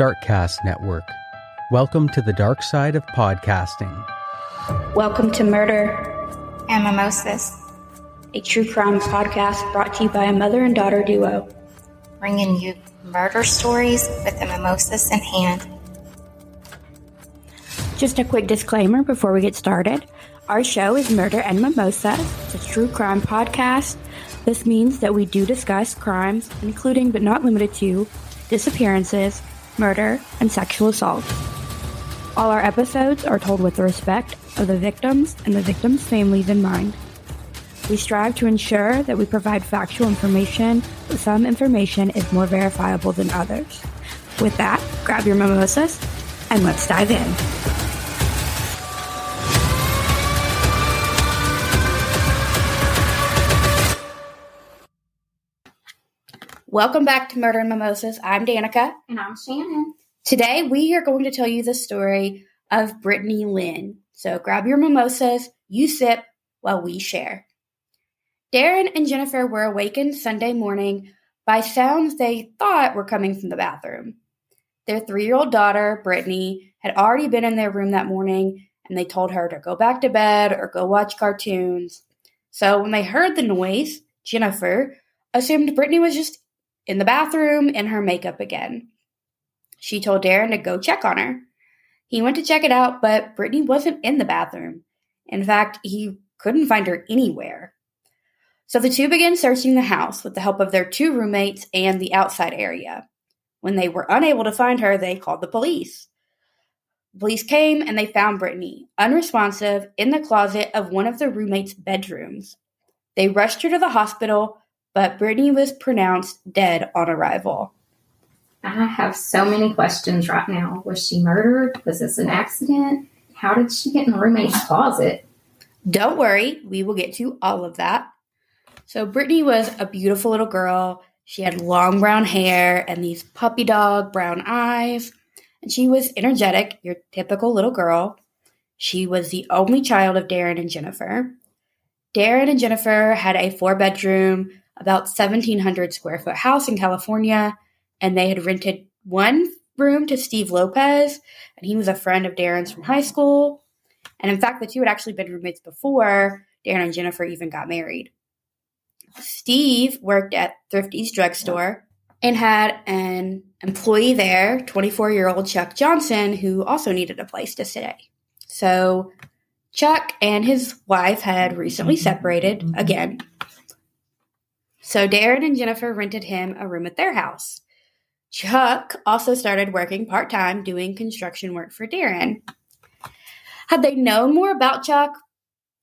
Darkcast Network. Welcome to the dark side of podcasting. Welcome to Murder and Mimosas, a true crime podcast brought to you by a mother and daughter duo, bringing you murder stories with the mimosas in hand. Just a quick disclaimer before we get started. Our show is Murder and Mimosas. It's a true crime podcast. This means that we do discuss crimes, including but not limited to disappearances, murder, and sexual assault. All our episodes are told with the respect of the victims and the victims' families in mind. We strive to ensure that we provide factual information, but some information is more verifiable than others. With that, grab your mimosas and let's dive in. Welcome back to Murder and Mimosas. I'm Danica. And I'm Shannon. Today we are going to tell you the story of Brittany Lynn. So grab your mimosas, you sip while we share. Darren and Jennifer were awakened Sunday morning by sounds they thought were coming from the bathroom. Their three year old daughter, Brittany, had already been in their room that morning and they told her to go back to bed or go watch cartoons. So when they heard the noise, Jennifer assumed Brittany was just in the bathroom in her makeup again. She told Darren to go check on her. He went to check it out, but Brittany wasn't in the bathroom. In fact, he couldn't find her anywhere. So the two began searching the house with the help of their two roommates and the outside area. When they were unable to find her, they called the police. Police came and they found Brittany, unresponsive, in the closet of one of the roommates' bedrooms. They rushed her to the hospital, but Brittany was pronounced dead on arrival. I have so many questions right now. Was she murdered? Was this an accident? How did she get in the roommate's closet? Don't worry, we will get to all of that. So, Brittany was a beautiful little girl. She had long brown hair and these puppy dog brown eyes. And she was energetic, your typical little girl. She was the only child of Darren and Jennifer. Darren and Jennifer had a four bedroom, about 1,700 square foot house in California, and they had rented one room to Steve Lopez, and he was a friend of Darren's from high school. And in fact, the two had actually been roommates before Darren and Jennifer even got married. Steve worked at Thrifty's drugstore and had an employee there, 24 year old Chuck Johnson, who also needed a place to stay. So Chuck and his wife had recently separated mm-hmm. again. So Darren and Jennifer rented him a room at their house. Chuck also started working part time doing construction work for Darren. Had they known more about Chuck,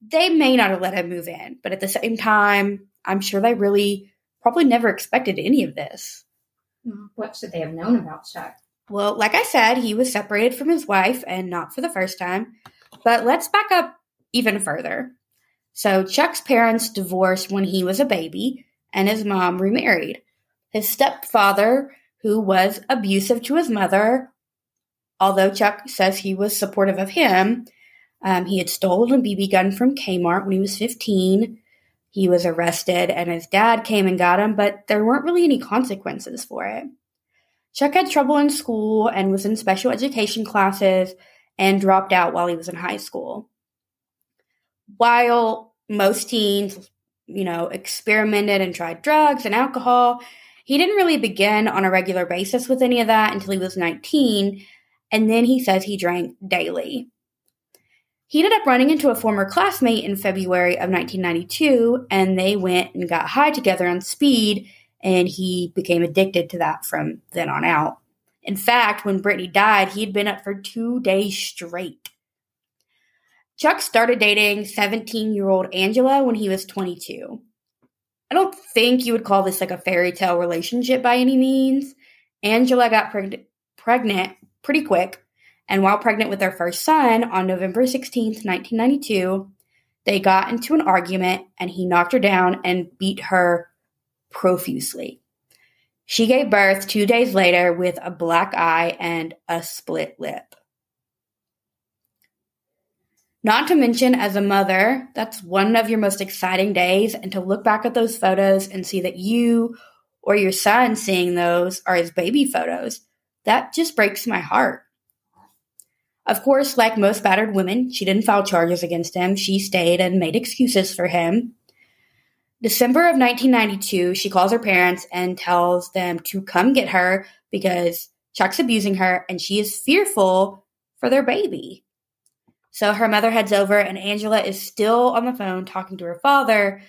they may not have let him move in, but at the same time, I'm sure they really probably never expected any of this. Hmm, what should they have known about Chuck? Well, like I said, he was separated from his wife and not for the first time. But let's back up even further. So, Chuck's parents divorced when he was a baby, and his mom remarried. His stepfather, who was abusive to his mother, although Chuck says he was supportive of him, um, he had stolen a BB gun from Kmart when he was 15. He was arrested, and his dad came and got him, but there weren't really any consequences for it. Chuck had trouble in school and was in special education classes and dropped out while he was in high school. While most teens you know, experimented and tried drugs and alcohol. He didn't really begin on a regular basis with any of that until he was 19, and then he says he drank daily. He ended up running into a former classmate in February of 1992, and they went and got high together on speed, and he became addicted to that from then on out. In fact, when Brittany died, he had been up for two days straight. Chuck started dating 17 year old Angela when he was 22. I don't think you would call this like a fairy tale relationship by any means. Angela got preg- pregnant pretty quick, and while pregnant with their first son on November 16th, 1992, they got into an argument and he knocked her down and beat her profusely. She gave birth two days later with a black eye and a split lip. Not to mention, as a mother, that's one of your most exciting days. And to look back at those photos and see that you or your son seeing those are his baby photos, That just breaks my heart. Of course, like most battered women, she didn't file charges against him. She stayed and made excuses for him. December of 1992, she calls her parents and tells them to come get her because Chuck's abusing her and she is fearful for their baby. So her mother heads over, and Angela is still on the phone talking to her father,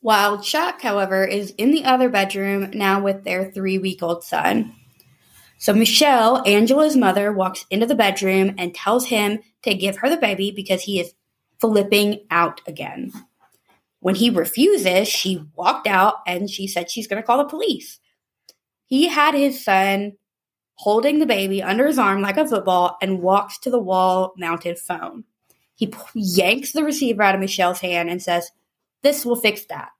while Chuck, however, is in the other bedroom now with their three week old son. So Michelle, Angela's mother, walks into the bedroom and tells him to give her the baby because he is flipping out again. When he refuses, she walked out and she said she's going to call the police. He had his son holding the baby under his arm like a football and walks to the wall mounted phone. He yanks the receiver out of Michelle's hand and says, This will fix that.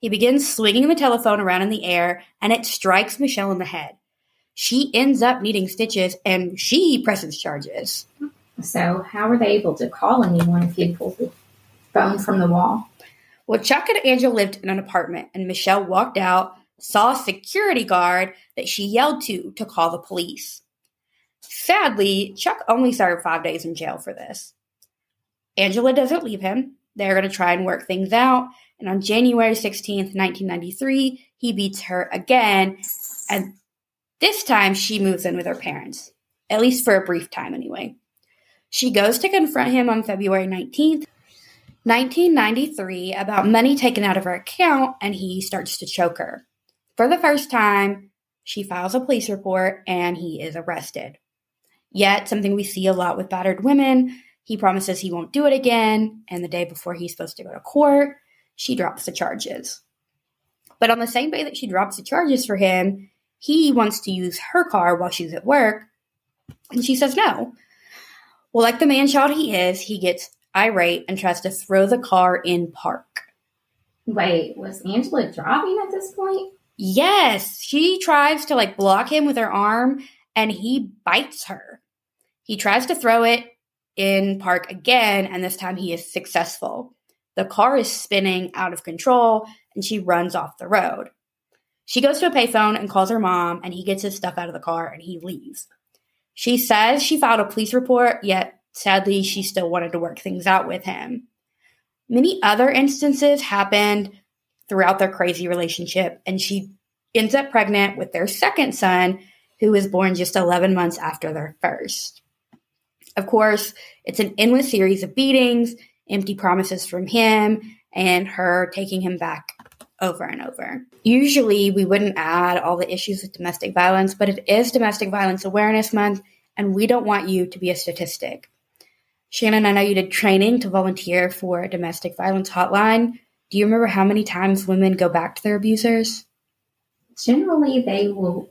He begins swinging the telephone around in the air and it strikes Michelle in the head. She ends up needing stitches and she presses charges. So, how were they able to call anyone if he pulled the phone from the wall? Well, Chuck and Angel lived in an apartment, and Michelle walked out, saw a security guard that she yelled to to call the police. Sadly, Chuck only served five days in jail for this. Angela doesn't leave him. They're going to try and work things out. And on January 16th, 1993, he beats her again. And this time she moves in with her parents, at least for a brief time anyway. She goes to confront him on February 19th, 1993, about money taken out of her account, and he starts to choke her. For the first time, she files a police report and he is arrested. Yet, something we see a lot with battered women, he promises he won't do it again, and the day before he's supposed to go to court, she drops the charges. But on the same day that she drops the charges for him, he wants to use her car while she's at work, and she says no. Well, like the man child he is, he gets irate and tries to throw the car in park. Wait, was Angela driving at this point? Yes, she tries to like block him with her arm and he bites her. He tries to throw it in park again, and this time he is successful. The car is spinning out of control and she runs off the road. She goes to a payphone and calls her mom, and he gets his stuff out of the car and he leaves. She says she filed a police report, yet sadly, she still wanted to work things out with him. Many other instances happened throughout their crazy relationship, and she ends up pregnant with their second son, who was born just 11 months after their first. Of course, it's an endless series of beatings, empty promises from him, and her taking him back over and over. Usually, we wouldn't add all the issues with domestic violence, but it is Domestic Violence Awareness Month, and we don't want you to be a statistic. Shannon, I know you did training to volunteer for a domestic violence hotline. Do you remember how many times women go back to their abusers? Generally, they will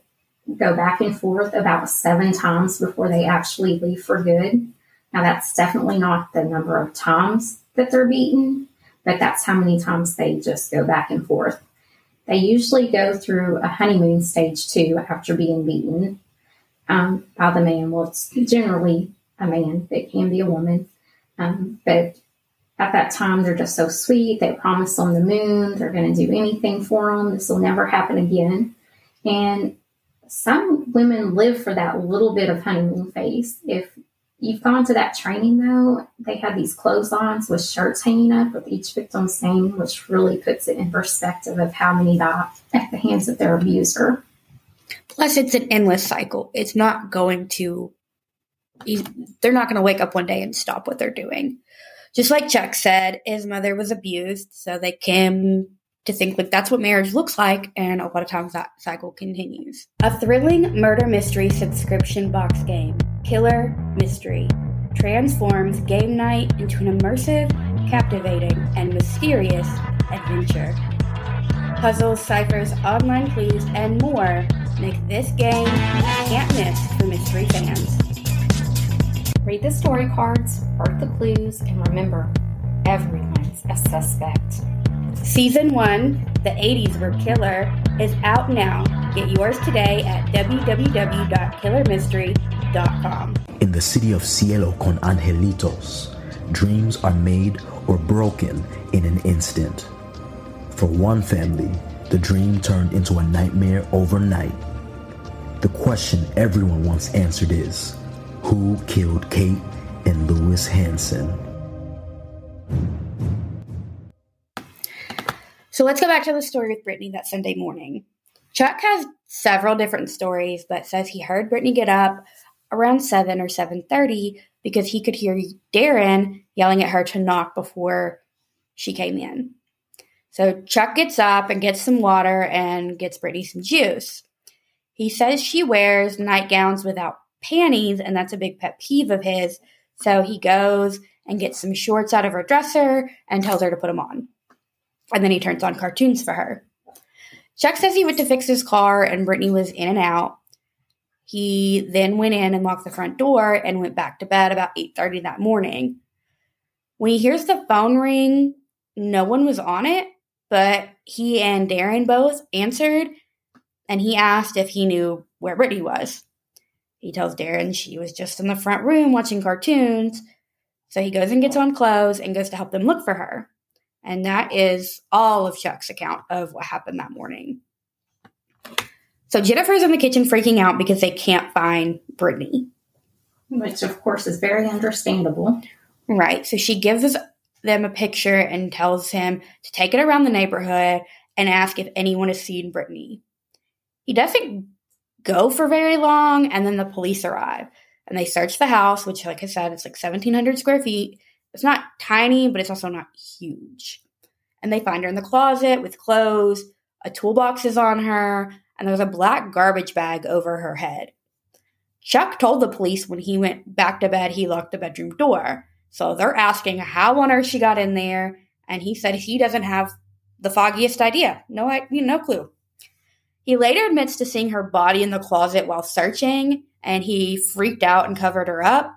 go back and forth about seven times before they actually leave for good. Now, that's definitely not the number of times that they're beaten, but that's how many times they just go back and forth. They usually go through a honeymoon stage too after being beaten um, by the man. Well, it's generally a man, it can be a woman. Um, but at that time, they're just so sweet. They promise on the moon they're going to do anything for them. This will never happen again. And some women live for that little bit of honeymoon phase. If you've gone to that training, though, they have these clotheslines with shirts hanging up with each victim's name, which really puts it in perspective of how many die at the hands of their abuser. Plus, it's an endless cycle. It's not going to they're not going to wake up one day and stop what they're doing. Just like Chuck said, his mother was abused, so they came to think like that's what marriage looks like, and a lot of times that cycle continues. A thrilling murder mystery subscription box game, Killer Mystery, transforms game night into an immersive, captivating, and mysterious adventure. Puzzles, ciphers, online clues, and more make this game can't miss for mystery fans. Read the story cards, work the clues, and remember, everyone's a suspect. Season 1, The 80s Were Killer, is out now. Get yours today at www.killermystery.com. In the city of Cielo con Angelitos, dreams are made or broken in an instant. For one family, the dream turned into a nightmare overnight. The question everyone wants answered is who killed Kate and Lewis Hanson? So let's go back to the story with Brittany that Sunday morning. Chuck has several different stories, but says he heard Brittany get up around 7 or 7.30 because he could hear Darren yelling at her to knock before she came in. So Chuck gets up and gets some water and gets Brittany some juice. He says she wears nightgowns without panties, and that's a big pet peeve of his. So he goes and gets some shorts out of her dresser and tells her to put them on. And then he turns on cartoons for her. Chuck says he went to fix his car and Brittany was in and out. He then went in and locked the front door and went back to bed about 8:30 that morning. When he hears the phone ring, no one was on it, but he and Darren both answered and he asked if he knew where Brittany was. He tells Darren she was just in the front room watching cartoons. So he goes and gets on clothes and goes to help them look for her. And that is all of Chuck's account of what happened that morning. So Jennifer's in the kitchen freaking out because they can't find Brittany. Which, of course, is very understandable. Right. So she gives them a picture and tells him to take it around the neighborhood and ask if anyone has seen Brittany. He doesn't go for very long, and then the police arrive and they search the house, which, like I said, it's like 1,700 square feet. It's not tiny, but it's also not huge. And they find her in the closet with clothes, a toolbox is on her, and there's a black garbage bag over her head. Chuck told the police when he went back to bed, he locked the bedroom door. So they're asking how on earth she got in there, and he said he doesn't have the foggiest idea. No, I, no clue. He later admits to seeing her body in the closet while searching, and he freaked out and covered her up.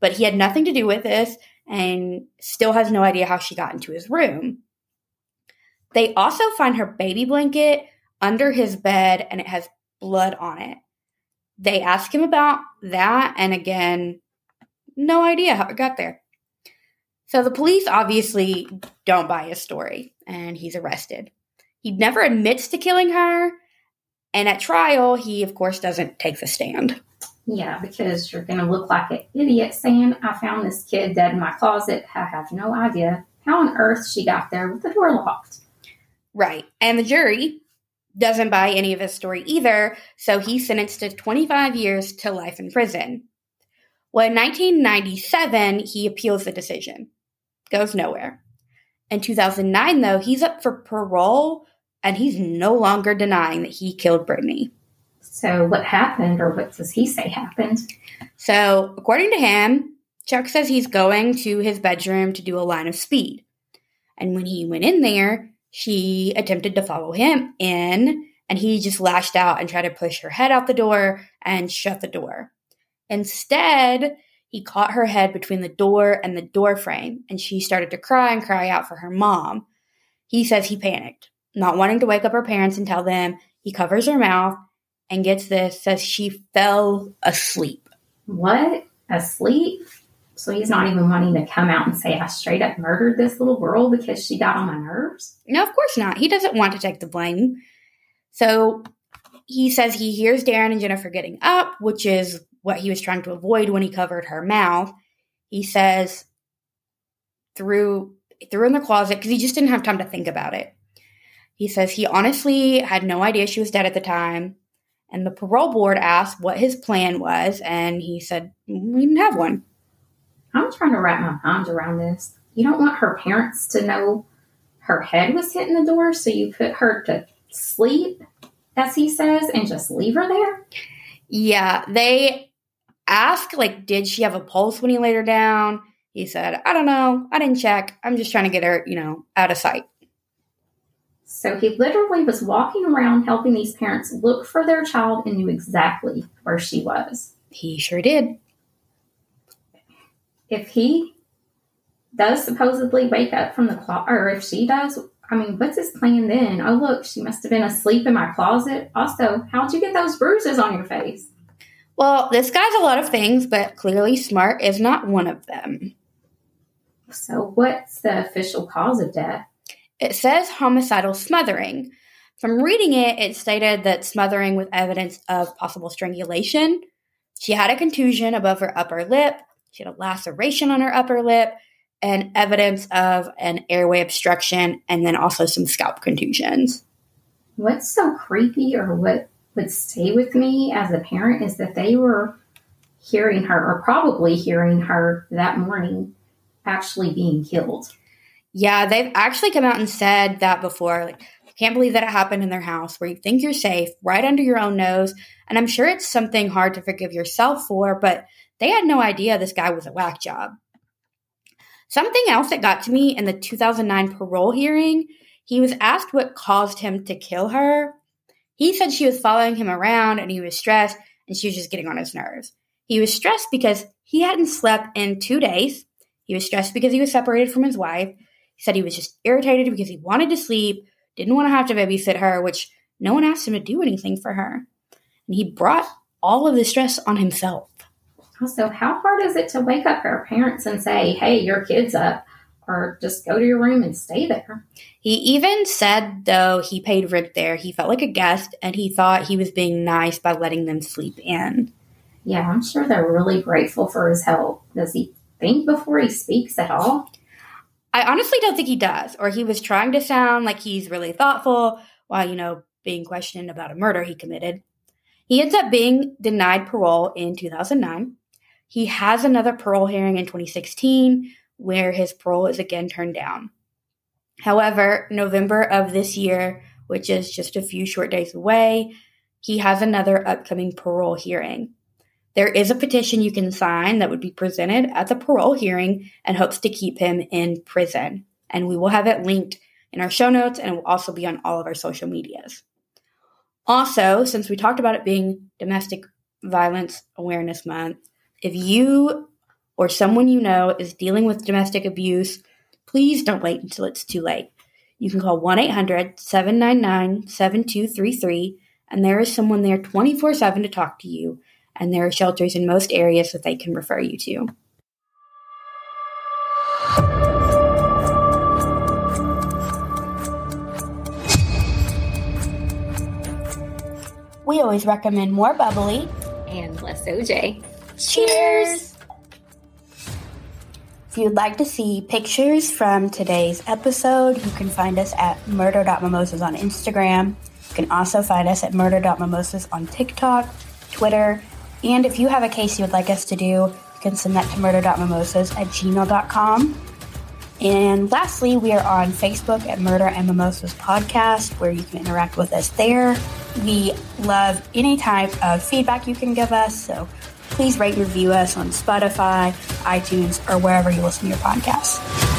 But he had nothing to do with this, and still has no idea how she got into his room. They also find her baby blanket under his bed, and it has blood on it. They ask him about that, and again, no idea how it got there. So the police obviously don't buy his story, and he's arrested. He never admits to killing her, and at trial, he, of course, doesn't take the stand. Yeah, because you're going to look like an idiot saying, I found this kid dead in my closet. I have no idea how on earth she got there with the door locked. Right. And the jury doesn't buy any of his story either, so he's sentenced to 25 years to life in prison. Well, in 1997, he appeals the decision. Goes nowhere. In 2009, though, he's up for parole and he's no longer denying that he killed Brittany. So, what happened, or what does he say happened? So, according to him, Chuck says he's going to his bedroom to do a line of speed. And when he went in there, she attempted to follow him in, and he just lashed out and tried to push her head out the door and shut the door. Instead, he caught her head between the door and the door frame, and she started to cry and cry out for her mom. He says he panicked, not wanting to wake up her parents and tell them. He covers her mouth and gets this, says she fell asleep. What? Asleep? So he's not even wanting to come out and say, I straight up murdered this little girl because she got on my nerves? No, of course not. He doesn't want to take the blame. So he says he hears Darren and Jennifer getting up, which is what he was trying to avoid when he covered her mouth. He says through threw in the closet because he just didn't have time to think about it. He says he honestly had no idea she was dead at the time. And the parole board asked what his plan was, and he said, We didn't have one. I'm trying to wrap my mind around this. You don't want her parents to know her head was hitting the door, so you put her to sleep, as he says, and just leave her there? Yeah, they ask, like, did she have a pulse when he laid her down? He said, I don't know. I didn't check. I'm just trying to get her, you know, out of sight. So he literally was walking around helping these parents look for their child and knew exactly where she was. He sure did. If he does supposedly wake up from the closet, or if she does, I mean, what's his plan then? Oh, look, she must have been asleep in my closet. Also, how'd you get those bruises on your face? Well, this guy's a lot of things, but clearly smart is not one of them. So, what's the official cause of death? It says homicidal smothering, From reading it, it stated that smothering with evidence of possible strangulation. She had a contusion above her upper lip. She had a laceration on her upper lip and evidence of an airway obstruction and then also some scalp contusions. What's so creepy or what would stay with me as a parent is that they were hearing her or probably hearing her that morning actually being killed. Yeah, they've actually come out and said that before. Like, can't believe that it happened in their house where you think you're safe, right under your own nose. And I'm sure it's something hard to forgive yourself for, but they had no idea this guy was a whack job. Something else that got to me in the 2009 parole hearing, he was asked what caused him to kill her. He said she was following him around and he was stressed and she was just getting on his nerves. He was stressed because he hadn't slept in two days. He was stressed because he was separated from his wife. He said he was just irritated because he wanted to sleep, didn't want to have to babysit her, which no one asked him to do anything for her. And he brought all of the stress on himself. Also, how hard is it to wake up our parents and say, hey, your kid's up, or just go to your room and stay there? He even said, though, he paid rent there. He felt like a guest and he thought he was being nice by letting them sleep in. Yeah, I'm sure they're really grateful for his help. Does he think before he speaks at all? I honestly don't think he does, or he was trying to sound like he's really thoughtful while, you know, being questioned about a murder he committed. He ends up being denied parole in 2009. He has another parole hearing in 2016 where his parole is again turned down. However, November of this year, which is just a few short days away, he has another upcoming parole hearing. There is a petition you can sign that would be presented at the parole hearing and hopes to keep him in prison. And we will have it linked in our show notes and it will also be on all of our social medias. Also, since we talked about it being Domestic Violence Awareness Month, if you or someone you know is dealing with domestic abuse, please don't wait until it's too late. You can call 1 800 799 7233, and there is someone there 24 7 to talk to you and there are shelters in most areas that they can refer you to. We always recommend more bubbly and less OJ. Cheers! If you'd like to see pictures from today's episode, you can find us at murder.mimosas on Instagram. You can also find us at murder.mimosas on TikTok, Twitter, and if you have a case you would like us to do, you can send that to murder.mimosas at gmail.com. And lastly, we are on Facebook at Murder and Mimosas Podcast, where you can interact with us there. We love any type of feedback you can give us, so please rate and review us on Spotify, iTunes, or wherever you listen to your podcasts.